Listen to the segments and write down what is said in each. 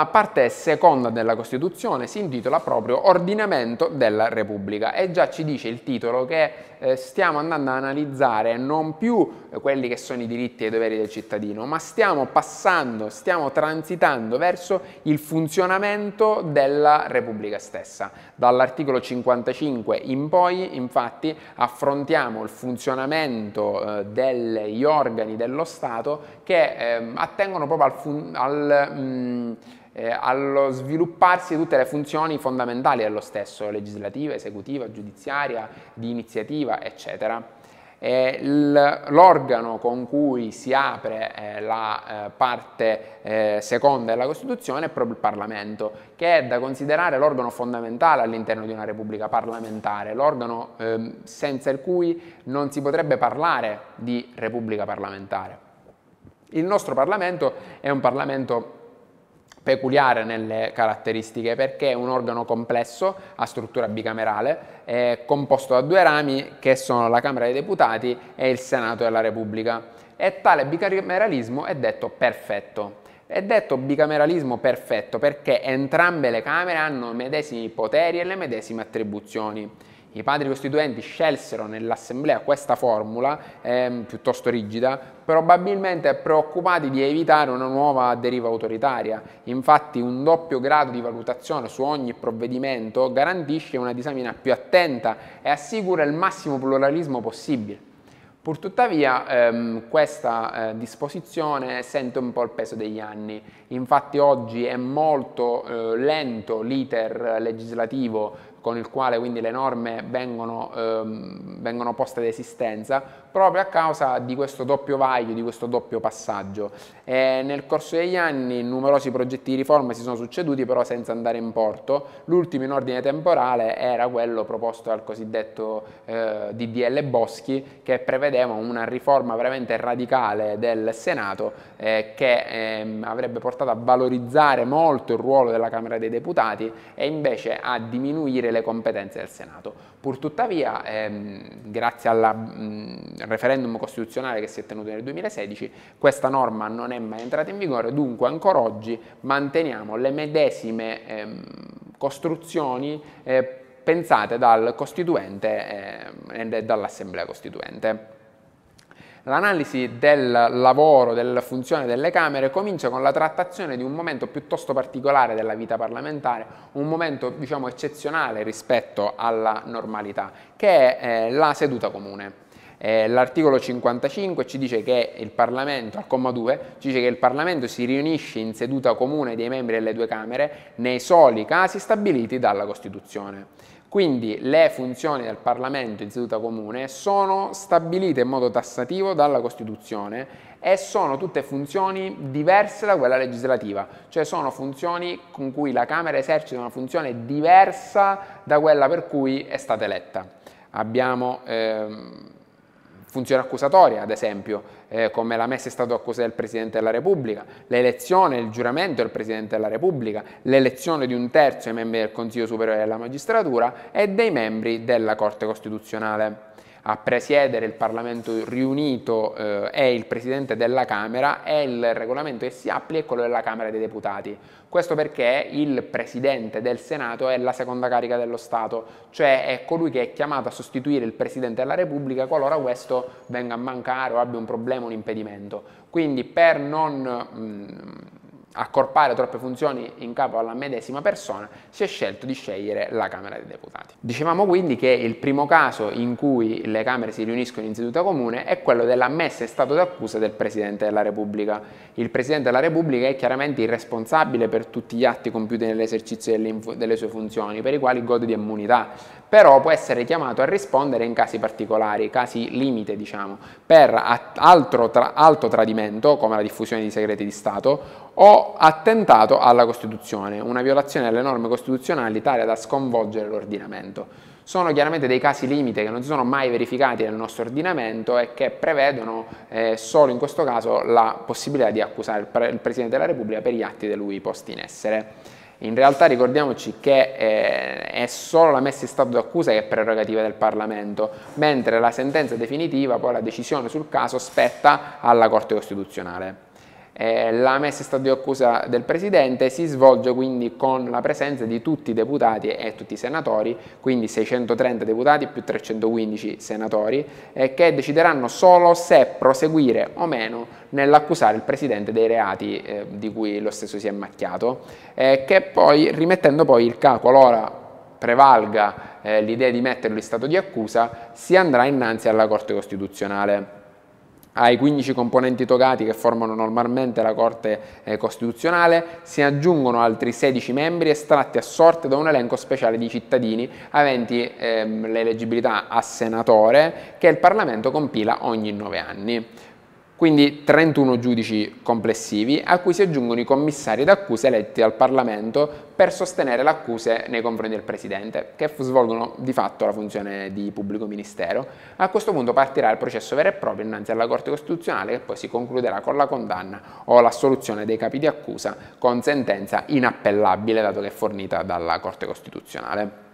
La parte seconda della Costituzione si intitola proprio Ordinamento della Repubblica e già ci dice il titolo che eh, stiamo andando a analizzare non più eh, quelli che sono i diritti e i doveri del cittadino, ma stiamo passando, stiamo transitando verso il funzionamento della Repubblica stessa. Dall'articolo 55 in poi, infatti, affrontiamo il funzionamento eh, degli organi dello Stato che eh, attengono proprio al, al mh, mm, eh, allo svilupparsi di tutte le funzioni fondamentali dello stesso, legislativa, esecutiva, giudiziaria, di iniziativa, eccetera. l'organo con cui si apre eh, la eh, parte eh, seconda della Costituzione è proprio il Parlamento, che è da considerare l'organo fondamentale all'interno di una Repubblica parlamentare, l'organo ehm, senza il cui non si potrebbe parlare di Repubblica parlamentare. Il nostro Parlamento è un Parlamento peculiare nelle caratteristiche perché è un organo complesso a struttura bicamerale, è composto da due rami che sono la Camera dei Deputati e il Senato della Repubblica e tale bicameralismo è detto perfetto. È detto bicameralismo perfetto perché entrambe le Camere hanno i medesimi poteri e le medesime attribuzioni. I padri costituenti scelsero nell'assemblea questa formula, eh, piuttosto rigida, probabilmente preoccupati di evitare una nuova deriva autoritaria. Infatti un doppio grado di valutazione su ogni provvedimento garantisce una disamina più attenta e assicura il massimo pluralismo possibile. Purtuttavia ehm, questa eh, disposizione sente un po' il peso degli anni, infatti oggi è molto eh, lento l'iter legislativo con il quale quindi le norme vengono, ehm, vengono poste ad esistenza, proprio a causa di questo doppio vaglio, di questo doppio passaggio. E nel corso degli anni numerosi progetti di riforma si sono succeduti però senza andare in porto. L'ultimo in ordine temporale era quello proposto dal cosiddetto eh, DDL Boschi che prevedeva una riforma veramente radicale del Senato eh, che eh, avrebbe portato a valorizzare molto il ruolo della Camera dei Deputati e invece a diminuire le competenze del Senato. Purtuttavia, ehm, grazie al mm, referendum costituzionale che si è tenuto nel 2016, questa norma non è mai entrata in vigore, dunque ancora oggi manteniamo le medesime ehm, costruzioni eh, pensate dal Costituente eh, e dall'Assemblea Costituente. L'analisi del lavoro, della funzione delle Camere comincia con la trattazione di un momento piuttosto particolare della vita parlamentare, un momento diciamo eccezionale rispetto alla normalità, che è eh, la seduta comune. Eh, l'articolo 55 ci dice che il Parlamento, al comma 2, ci dice che il Parlamento si riunisce in seduta comune dei membri delle due Camere nei soli casi stabiliti dalla Costituzione. Quindi le funzioni del Parlamento in seduta comune sono stabilite in modo tassativo dalla Costituzione e sono tutte funzioni diverse da quella legislativa, cioè sono funzioni con cui la Camera esercita una funzione diversa da quella per cui è stata eletta. Abbiamo ehm, funzione accusatoria, ad esempio, eh, come la messa in stato d'accusa del Presidente della Repubblica, l'elezione il giuramento del Presidente della Repubblica, l'elezione di un terzo ai membri del Consiglio Superiore della Magistratura e dei membri della Corte Costituzionale a presiedere il Parlamento riunito eh, è il Presidente della Camera e il regolamento che si applica è quello della Camera dei Deputati. Questo perché il Presidente del Senato è la seconda carica dello Stato, cioè è colui che è chiamato a sostituire il Presidente della Repubblica qualora questo venga a mancare o abbia un problema, un impedimento. Quindi per non... Mh, accorpare troppe funzioni in capo alla medesima persona, si è scelto di scegliere la Camera dei Deputati. Dicevamo quindi che il primo caso in cui le Camere si riuniscono in seduta comune è quello della messa in stato d'accusa del Presidente della Repubblica. Il Presidente della Repubblica è chiaramente il responsabile per tutti gli atti compiuti nell'esercizio delle, delle sue funzioni, per i quali gode di immunità, però può essere chiamato a rispondere in casi particolari, casi limite diciamo, per altro tra, alto tradimento come la diffusione di segreti di Stato o attentato alla Costituzione, una violazione delle norme costituzionali tale da sconvolgere l'ordinamento. Sono chiaramente dei casi limite che non si sono mai verificati nel nostro ordinamento e che prevedono eh, solo in questo caso la possibilità di accusare il, pre il Presidente della Repubblica per gli atti da lui posti in essere. In realtà ricordiamoci che eh, è solo la messa in stato d'accusa che è prerogativa del Parlamento, mentre la sentenza definitiva, poi la decisione sul caso, spetta alla Corte Costituzionale. Eh, la messa in stato di accusa del Presidente si svolge quindi con la presenza di tutti i deputati e tutti i senatori, quindi 630 deputati più 315 senatori, eh, che decideranno solo se proseguire o meno nell'accusare il Presidente dei reati eh, di cui lo stesso si è macchiato, eh, che poi, rimettendo poi il capo, qualora prevalga eh, l'idea di metterlo in stato di accusa, si andrà innanzi alla Corte Costituzionale ai 15 componenti togati che formano normalmente la Corte eh, Costituzionale si aggiungono altri 16 membri estratti a sorte da un elenco speciale di cittadini aventi ehm, l'eleggibilità a senatore che il Parlamento compila ogni 9 anni quindi 31 giudici complessivi a cui si aggiungono i commissari d'accusa eletti dal Parlamento per sostenere le accuse nei confronti del Presidente, che svolgono di fatto la funzione di pubblico ministero. A questo punto partirà il processo vero e proprio innanzi alla Corte Costituzionale che poi si concluderà con la condanna o l'assoluzione dei capi di accusa con sentenza inappellabile dato che è fornita dalla Corte Costituzionale.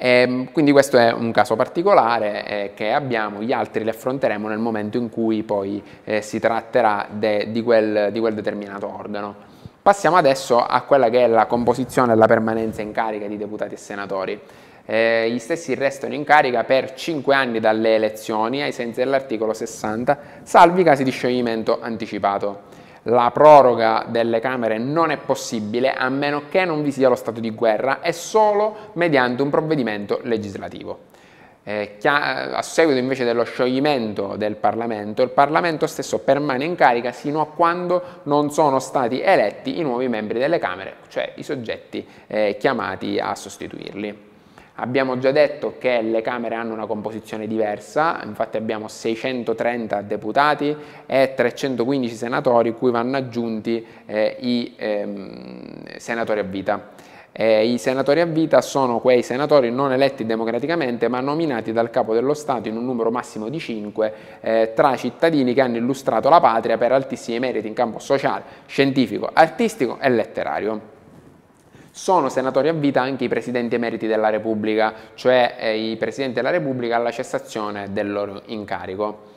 E ehm, quindi questo è un caso particolare eh, che abbiamo, gli altri li affronteremo nel momento in cui poi eh, si tratterà de, di, quel, di, quel, determinato organo. Passiamo adesso a quella che è la composizione e la permanenza in carica di deputati e senatori. Eh, gli stessi restano in carica per 5 anni dalle elezioni ai sensi dell'articolo 60, salvi casi di scioglimento anticipato la proroga delle Camere non è possibile a meno che non vi sia lo stato di guerra e solo mediante un provvedimento legislativo. Eh, a seguito invece dello scioglimento del Parlamento, il Parlamento stesso permane in carica sino a quando non sono stati eletti i nuovi membri delle Camere, cioè i soggetti eh, chiamati a sostituirli. Abbiamo già detto che le Camere hanno una composizione diversa, infatti abbiamo 630 deputati e 315 senatori, cui vanno aggiunti eh, i ehm, senatori a vita. Eh, I senatori a vita sono quei senatori non eletti democraticamente ma nominati dal capo dello Stato in un numero massimo di 5 eh, tra cittadini che hanno illustrato la patria per altissimi meriti in campo sociale, scientifico, artistico e letterario sono senatori a vita anche i presidenti emeriti della Repubblica, cioè eh, i presidenti della Repubblica alla cessazione del loro incarico.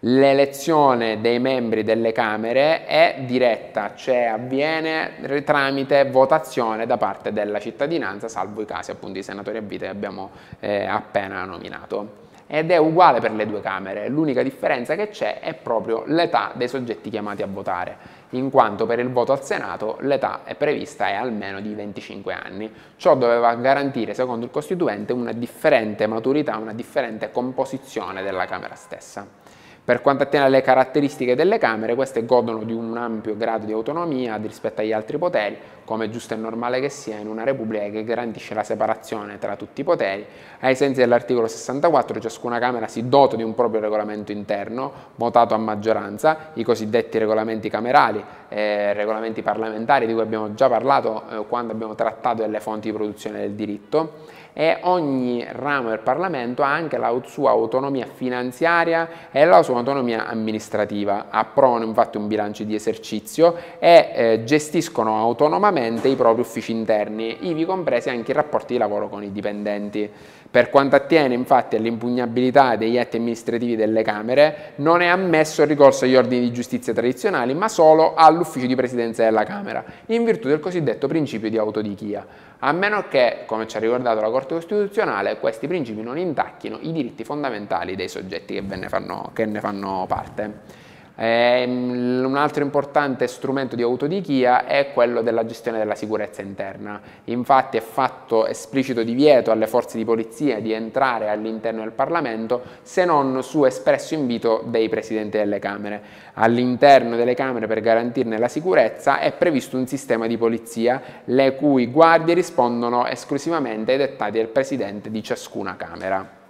L'elezione dei membri delle Camere è diretta, cioè avviene tramite votazione da parte della cittadinanza, salvo i casi appunto di senatori a vita che abbiamo eh, appena nominato. Ed è uguale per le due Camere, l'unica differenza che c'è è proprio l'età dei soggetti chiamati a votare in quanto per il voto al Senato l'età è prevista è almeno di 25 anni. Ciò doveva garantire, secondo il Costituente, una differente maturità, una differente composizione della Camera stessa. Per quanto attiene alle caratteristiche delle Camere, queste godono di un ampio grado di autonomia rispetto agli altri poteri, come è giusto e normale che sia in una Repubblica che garantisce la separazione tra tutti i poteri. Ai sensi dell'articolo 64 ciascuna Camera si dota di un proprio regolamento interno, votato a maggioranza, i cosiddetti regolamenti camerali, eh, regolamenti parlamentari di cui abbiamo già parlato eh, quando abbiamo trattato delle fonti di produzione del diritto e ogni ramo del Parlamento ha anche la sua autonomia finanziaria e la sua autonomia amministrativa. Approvano infatti un bilancio di esercizio e eh, gestiscono autonomamente i propri uffici interni, ivi compresi anche i rapporti di lavoro con i dipendenti. Per quanto attiene infatti all'impugnabilità degli atti amministrativi delle Camere, non è ammesso il ricorso agli ordini di giustizia tradizionali, ma solo all'ufficio di presidenza della Camera, in virtù del cosiddetto principio di autodichia, a meno che, come ci ha ricordato la Corte Costituzionale, questi principi non intacchino i diritti fondamentali dei soggetti che, ne fanno, che ne fanno parte. Ehm, un altro importante strumento di autodichia è quello della gestione della sicurezza interna. Infatti è fatto esplicito divieto alle forze di polizia di entrare all'interno del Parlamento se non su espresso invito dei presidenti delle Camere. All'interno delle Camere per garantirne la sicurezza è previsto un sistema di polizia le cui guardie rispondono esclusivamente ai dettati del presidente di ciascuna Camera.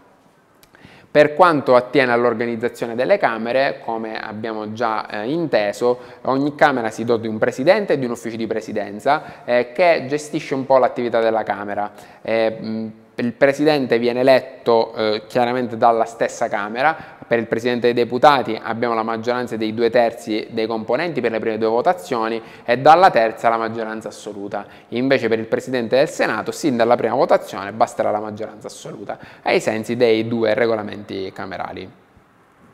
Per quanto attiene all'organizzazione delle Camere, come abbiamo già eh, inteso, ogni Camera si dota di un Presidente e di un ufficio di Presidenza eh, che gestisce un po' l'attività della Camera. Eh, il Presidente viene eletto eh, chiaramente dalla stessa Camera, per il Presidente dei Deputati abbiamo la maggioranza dei due terzi dei componenti per le prime due votazioni e dalla terza la maggioranza assoluta. Invece per il Presidente del Senato, sin dalla prima votazione, basterà la maggioranza assoluta, ai sensi dei due regolamenti camerali.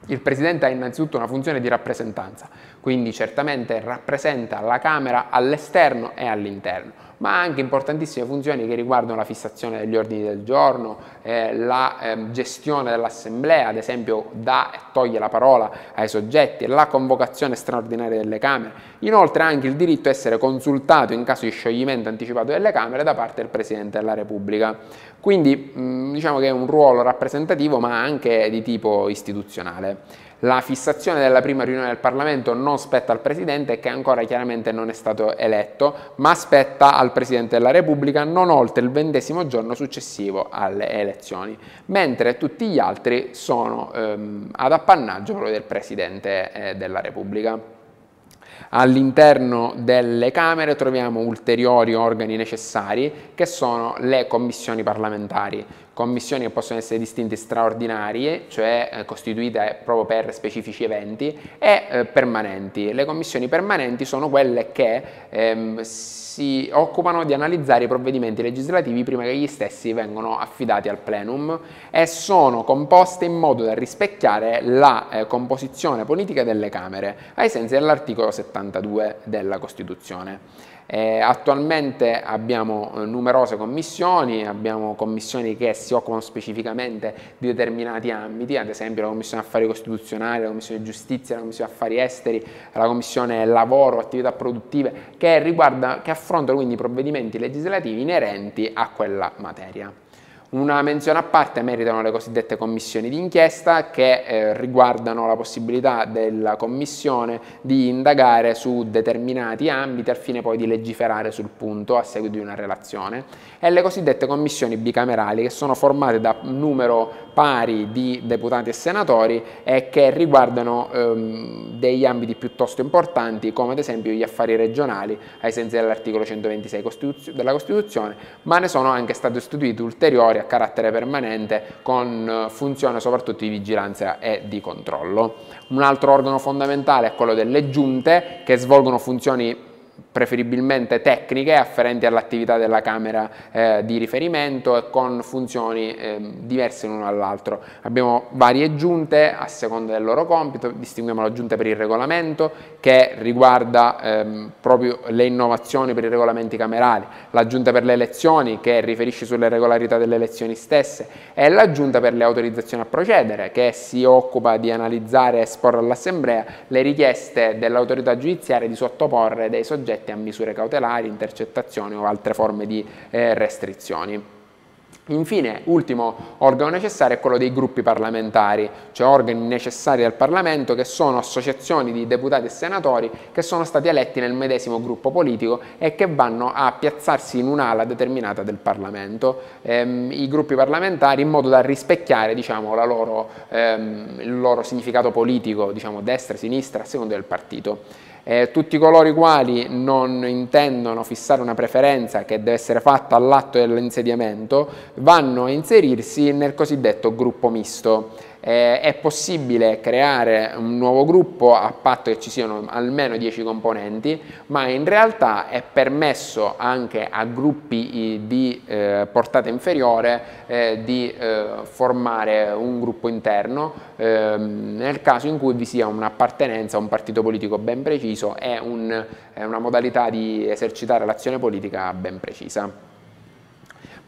Il Presidente ha innanzitutto una funzione di rappresentanza, quindi certamente rappresenta la Camera all'esterno e all'interno ma anche importantissime funzioni che riguardano la fissazione degli ordini del giorno, eh, la eh, gestione dell'assemblea, ad esempio dà e toglie la parola ai soggetti, la convocazione straordinaria delle Camere, inoltre anche il diritto a essere consultato in caso di scioglimento anticipato delle Camere da parte del Presidente della Repubblica. Quindi mh, diciamo che è un ruolo rappresentativo ma anche di tipo istituzionale. La fissazione della prima riunione del Parlamento non spetta al Presidente che ancora chiaramente non è stato eletto, ma spetta al Presidente della Repubblica non oltre il ventesimo giorno successivo alle elezioni, mentre tutti gli altri sono ehm, ad appannaggio proprio del Presidente eh, della Repubblica. All'interno delle Camere troviamo ulteriori organi necessari che sono le commissioni parlamentari, commissioni che possono essere distinte straordinarie, cioè eh, costituite proprio per specifici eventi, e eh, permanenti. Le commissioni permanenti sono quelle che ehm, si occupano di analizzare i provvedimenti legislativi prima che gli stessi vengano affidati al plenum e sono composte in modo da rispecchiare la eh, composizione politica delle Camere, ai sensi dell'articolo 72 della Costituzione. Eh, attualmente abbiamo eh, numerose commissioni, abbiamo commissioni che si occupano specificamente di determinati ambiti, ad esempio la Commissione Affari Costituzionali, la Commissione Giustizia, la Commissione Affari Esteri, la Commissione Lavoro, Attività Produttive, che, che affrontano quindi provvedimenti legislativi inerenti a quella materia. Una menzione a parte meritano le cosiddette commissioni d'inchiesta che eh, riguardano la possibilità della commissione di indagare su determinati ambiti al fine poi di legiferare sul punto a seguito di una relazione. E le cosiddette commissioni bicamerali che sono formate da un numero pari di deputati e senatori e che riguardano ehm, degli ambiti piuttosto importanti come ad esempio gli affari regionali ai sensi dell'articolo 126 Costituzio della Costituzione, ma ne sono anche stati istituiti ulteriori a carattere permanente con eh, funzione soprattutto di vigilanza e di controllo. Un altro organo fondamentale è quello delle giunte che svolgono funzioni preferibilmente tecniche afferenti all'attività della Camera eh, di riferimento e con funzioni eh, diverse l'uno dall'altro. Abbiamo varie giunte a seconda del loro compito, distinguiamo la giunta per il regolamento che riguarda ehm, proprio le innovazioni per i regolamenti camerali, la giunta per le elezioni che riferisce sulle regolarità delle elezioni stesse e la giunta per le autorizzazioni a procedere che si occupa di analizzare e esporre all'Assemblea le richieste dell'autorità giudiziaria di sottoporre dei soggetti soggette a misure cautelari, intercettazioni o altre forme di eh, restrizioni. Infine, ultimo organo necessario è quello dei gruppi parlamentari, cioè organi necessari del Parlamento che sono associazioni di deputati e senatori che sono stati eletti nel medesimo gruppo politico e che vanno a piazzarsi in un'ala determinata del Parlamento, ehm, i gruppi parlamentari in modo da rispecchiare diciamo, loro, ehm, il loro significato politico, diciamo, destra, sinistra, a seconda del partito. Eh, tutti coloro i quali non intendono fissare una preferenza che deve essere fatta all'atto dell'insediamento vanno a inserirsi nel cosiddetto gruppo misto eh, è possibile creare un nuovo gruppo a patto che ci siano almeno 10 componenti, ma in realtà è permesso anche a gruppi di eh, portata inferiore eh, di eh, formare un gruppo interno ehm, nel caso in cui vi sia un'appartenenza a un partito politico ben preciso e un, una modalità di esercitare l'azione politica ben precisa.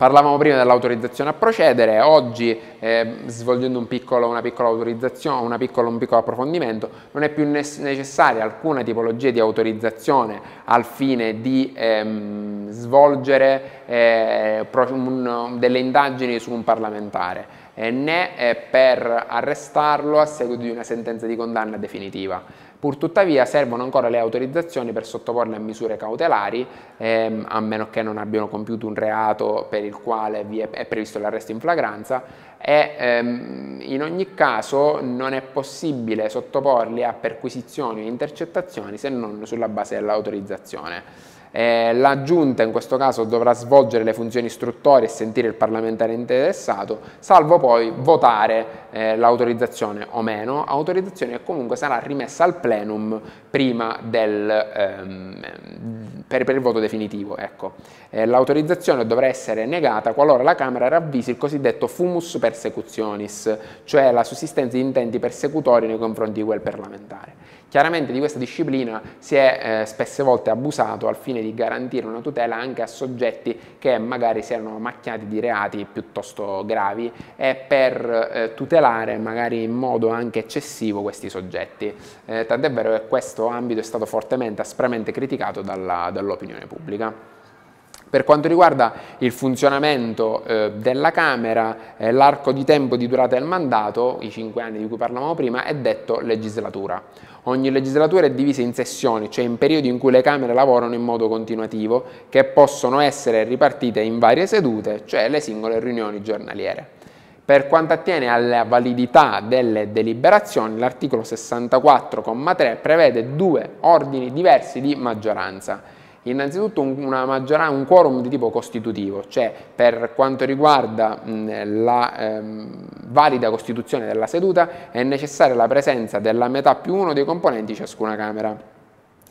Parlavamo prima dell'autorizzazione a procedere, oggi eh, svolgendo un piccolo, una piccola autorizzazione, una piccola, un piccolo approfondimento, non è più necessaria alcuna tipologia di autorizzazione al fine di ehm, svolgere eh, un, delle indagini su un parlamentare, eh, né per arrestarlo a seguito di una sentenza di condanna definitiva. Purtuttavia servono ancora le autorizzazioni per sottoporle a misure cautelari, ehm, a meno che non abbiano compiuto un reato per il quale vi è, è previsto l'arresto in flagranza e ehm, in ogni caso non è possibile sottoporli a perquisizioni o intercettazioni se non sulla base dell'autorizzazione. Eh, la Giunta in questo caso dovrà svolgere le funzioni istruttorie e sentire il parlamentare interessato, salvo poi votare eh, l'autorizzazione o meno, autorizzazione che comunque sarà rimessa al plenum prima del, ehm, per, per, il voto definitivo. Ecco. Eh, l'autorizzazione dovrà essere negata qualora la Camera ravvisi il cosiddetto fumus persecutionis, cioè la sussistenza di intenti persecutori nei confronti di quel parlamentare. Chiaramente di questa disciplina si è eh, spesse volte abusato al fine di garantire una tutela anche a soggetti che magari si erano macchiati di reati piuttosto gravi e per eh, tutelare magari in modo anche eccessivo questi soggetti. Eh, tant'è vero che questo ambito è stato fortemente, aspramente criticato dall'opinione pubblica. Per quanto riguarda il funzionamento eh, della Camera, eh, l'arco di tempo di durata del mandato, i cinque anni di cui parlavamo prima, è detto legislatura. Ogni legislatura è divisa in sessioni, cioè in periodi in cui le Camere lavorano in modo continuativo, che possono essere ripartite in varie sedute, cioè le singole riunioni giornaliere. Per quanto attiene alla validità delle deliberazioni, l'articolo 64,3 prevede due ordini diversi di maggioranza Innanzitutto un, un quorum di tipo costitutivo, cioè per quanto riguarda la ehm, valida costituzione della seduta è necessaria la presenza della metà più uno dei componenti di ciascuna Camera.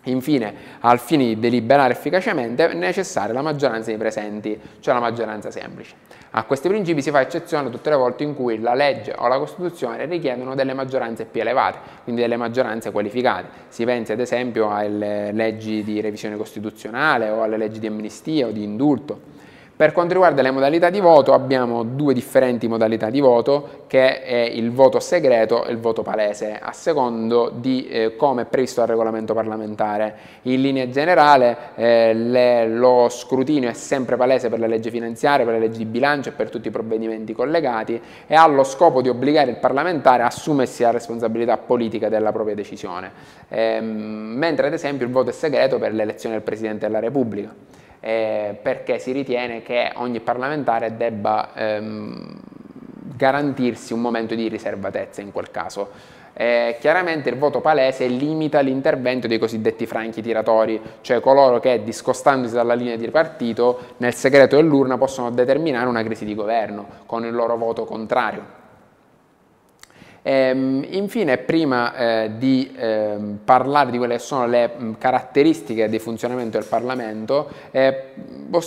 Infine, al fine di deliberare efficacemente, è necessaria la maggioranza dei presenti, cioè la maggioranza semplice. A questi principi si fa eccezione tutte le volte in cui la legge o la Costituzione richiedono delle maggioranze più elevate, quindi delle maggioranze qualificate. Si pensi ad esempio alle leggi di revisione costituzionale o alle leggi di amnistia o di indulto. Per quanto riguarda le modalità di voto abbiamo due differenti modalità di voto che è il voto segreto e il voto palese a secondo di eh, come è previsto dal regolamento parlamentare. In linea generale eh, le, lo scrutinio è sempre palese per le leggi finanziarie, per le leggi di bilancio e per tutti i provvedimenti collegati e ha lo scopo di obbligare il parlamentare a assumersi la responsabilità politica della propria decisione, ehm, mentre ad esempio il voto è segreto per l'elezione del Presidente della Repubblica eh, perché si ritiene che ogni parlamentare debba ehm, garantirsi un momento di riservatezza in quel caso. Eh, chiaramente il voto palese limita l'intervento dei cosiddetti franchi tiratori, cioè coloro che discostandosi dalla linea di partito nel segreto dell'urna possono determinare una crisi di governo con il loro voto contrario. Ehm, infine, prima eh, di eh, parlare di quelle che sono le mh, caratteristiche di funzionamento del Parlamento, eh,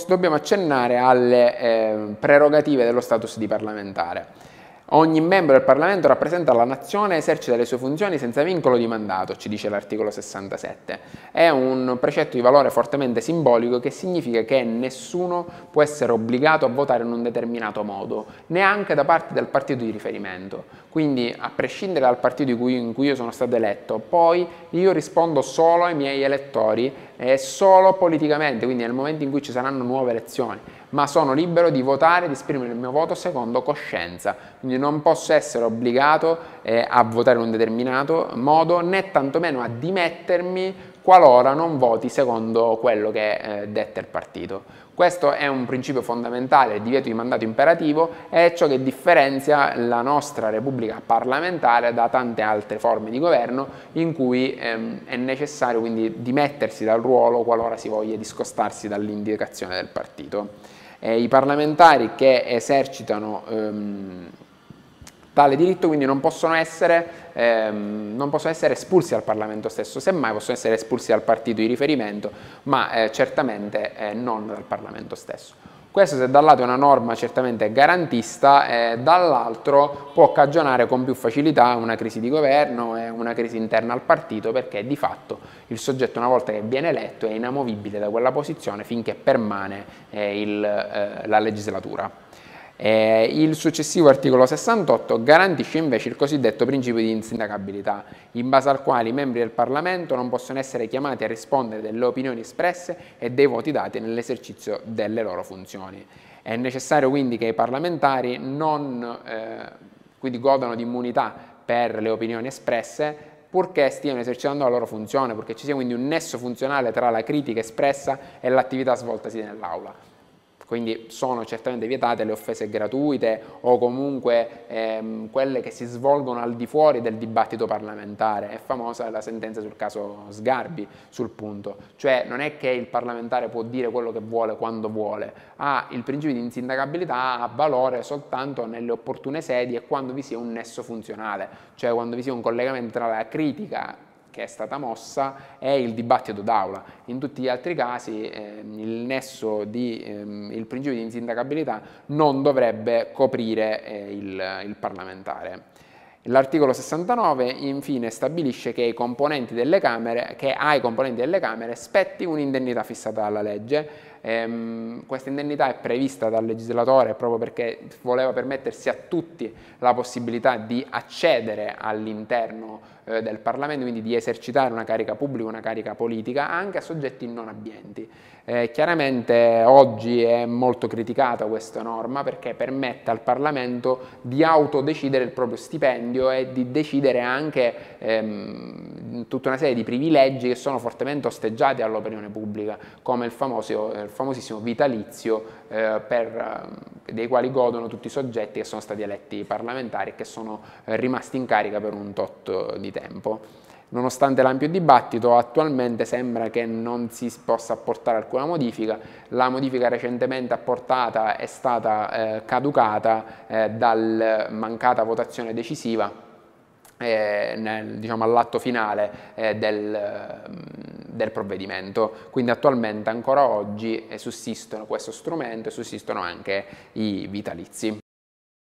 dobbiamo accennare alle ehm, prerogative dello status di parlamentare. Ogni membro del Parlamento rappresenta la nazione e esercita le sue funzioni senza vincolo di mandato, ci dice l'articolo 67. È un precetto di valore fortemente simbolico che significa che nessuno può essere obbligato a votare in un determinato modo, neanche da parte del partito di riferimento. Quindi, a prescindere dal partito in cui, io sono stato eletto, poi io rispondo solo ai miei elettori e solo politicamente, quindi nel momento in cui ci saranno nuove elezioni ma sono libero di votare, di esprimere il mio voto secondo coscienza, quindi non posso essere obbligato eh, a votare in un determinato modo né tantomeno a dimettermi qualora non voti secondo quello che eh, detta il partito. Questo è un principio fondamentale, il divieto di mandato imperativo, è ciò che differenzia la nostra Repubblica parlamentare da tante altre forme di governo in cui ehm, è necessario quindi dimettersi dal ruolo qualora si voglia discostarsi dall'indicazione del partito. Eh, i parlamentari che esercitano ehm, tale diritto quindi non possono, essere, ehm, non possono essere espulsi dal Parlamento stesso, semmai possono essere espulsi dal partito di riferimento, ma eh, certamente eh, non dal Parlamento stesso. Questo se da un lato è una norma certamente garantista, eh, dall'altro può cagionare con più facilità una crisi di governo e una crisi interna al partito perché di fatto il soggetto una volta che viene eletto è inamovibile da quella posizione finché permane eh, il, eh, la legislatura. Eh, il successivo articolo 68 garantisce invece il cosiddetto principio di insindacabilità, in base al quale i membri del Parlamento non possono essere chiamati a rispondere delle opinioni espresse e dei voti dati nell'esercizio delle loro funzioni. È necessario quindi che i parlamentari non eh, godano di immunità per le opinioni espresse, purché stiano esercitando la loro funzione, purché ci sia quindi un nesso funzionale tra la critica espressa e l'attività svoltasi nell'aula. Quindi sono certamente vietate le offese gratuite o comunque ehm, quelle che si svolgono al di fuori del dibattito parlamentare. È famosa la sentenza sul caso Sgarbi sul punto, cioè non è che il parlamentare può dire quello che vuole quando vuole, ha il principio di insindacabilità ha valore soltanto nelle opportune sedi e quando vi sia un nesso funzionale, cioè quando vi sia un collegamento tra la critica che è stata mossa è il dibattito d'aula. In tutti gli altri casi eh, il nesso di, ehm, il principio di insindacabilità non dovrebbe coprire eh, il, il parlamentare. L'articolo 69 infine stabilisce che, ai componenti delle Camere, componenti delle Camere spetti un'indennità fissata dalla legge Ehm, questa indennità è prevista dal legislatore proprio perché voleva permettersi a tutti la possibilità di accedere all'interno eh, del Parlamento, quindi di esercitare una carica pubblica, una carica politica, anche a soggetti non abbienti. Eh, chiaramente oggi è molto criticata questa norma perché permette al Parlamento di autodecidere il proprio stipendio e di decidere anche ehm, tutta una serie di privilegi che sono fortemente osteggiati all'opinione pubblica, come il, famoso, il famosissimo vitalizio eh, per, eh, dei quali godono tutti i soggetti che sono stati eletti parlamentari e che sono eh, rimasti in carica per un tot di tempo. Nonostante l'ampio dibattito, attualmente sembra che non si possa apportare alcuna modifica. La modifica recentemente apportata è stata eh, caducata eh, dalla mancata votazione decisiva eh, nel, diciamo, all'atto finale eh, del, del, provvedimento. Quindi attualmente ancora oggi sussistono questo strumento e sussistono anche i vitalizi.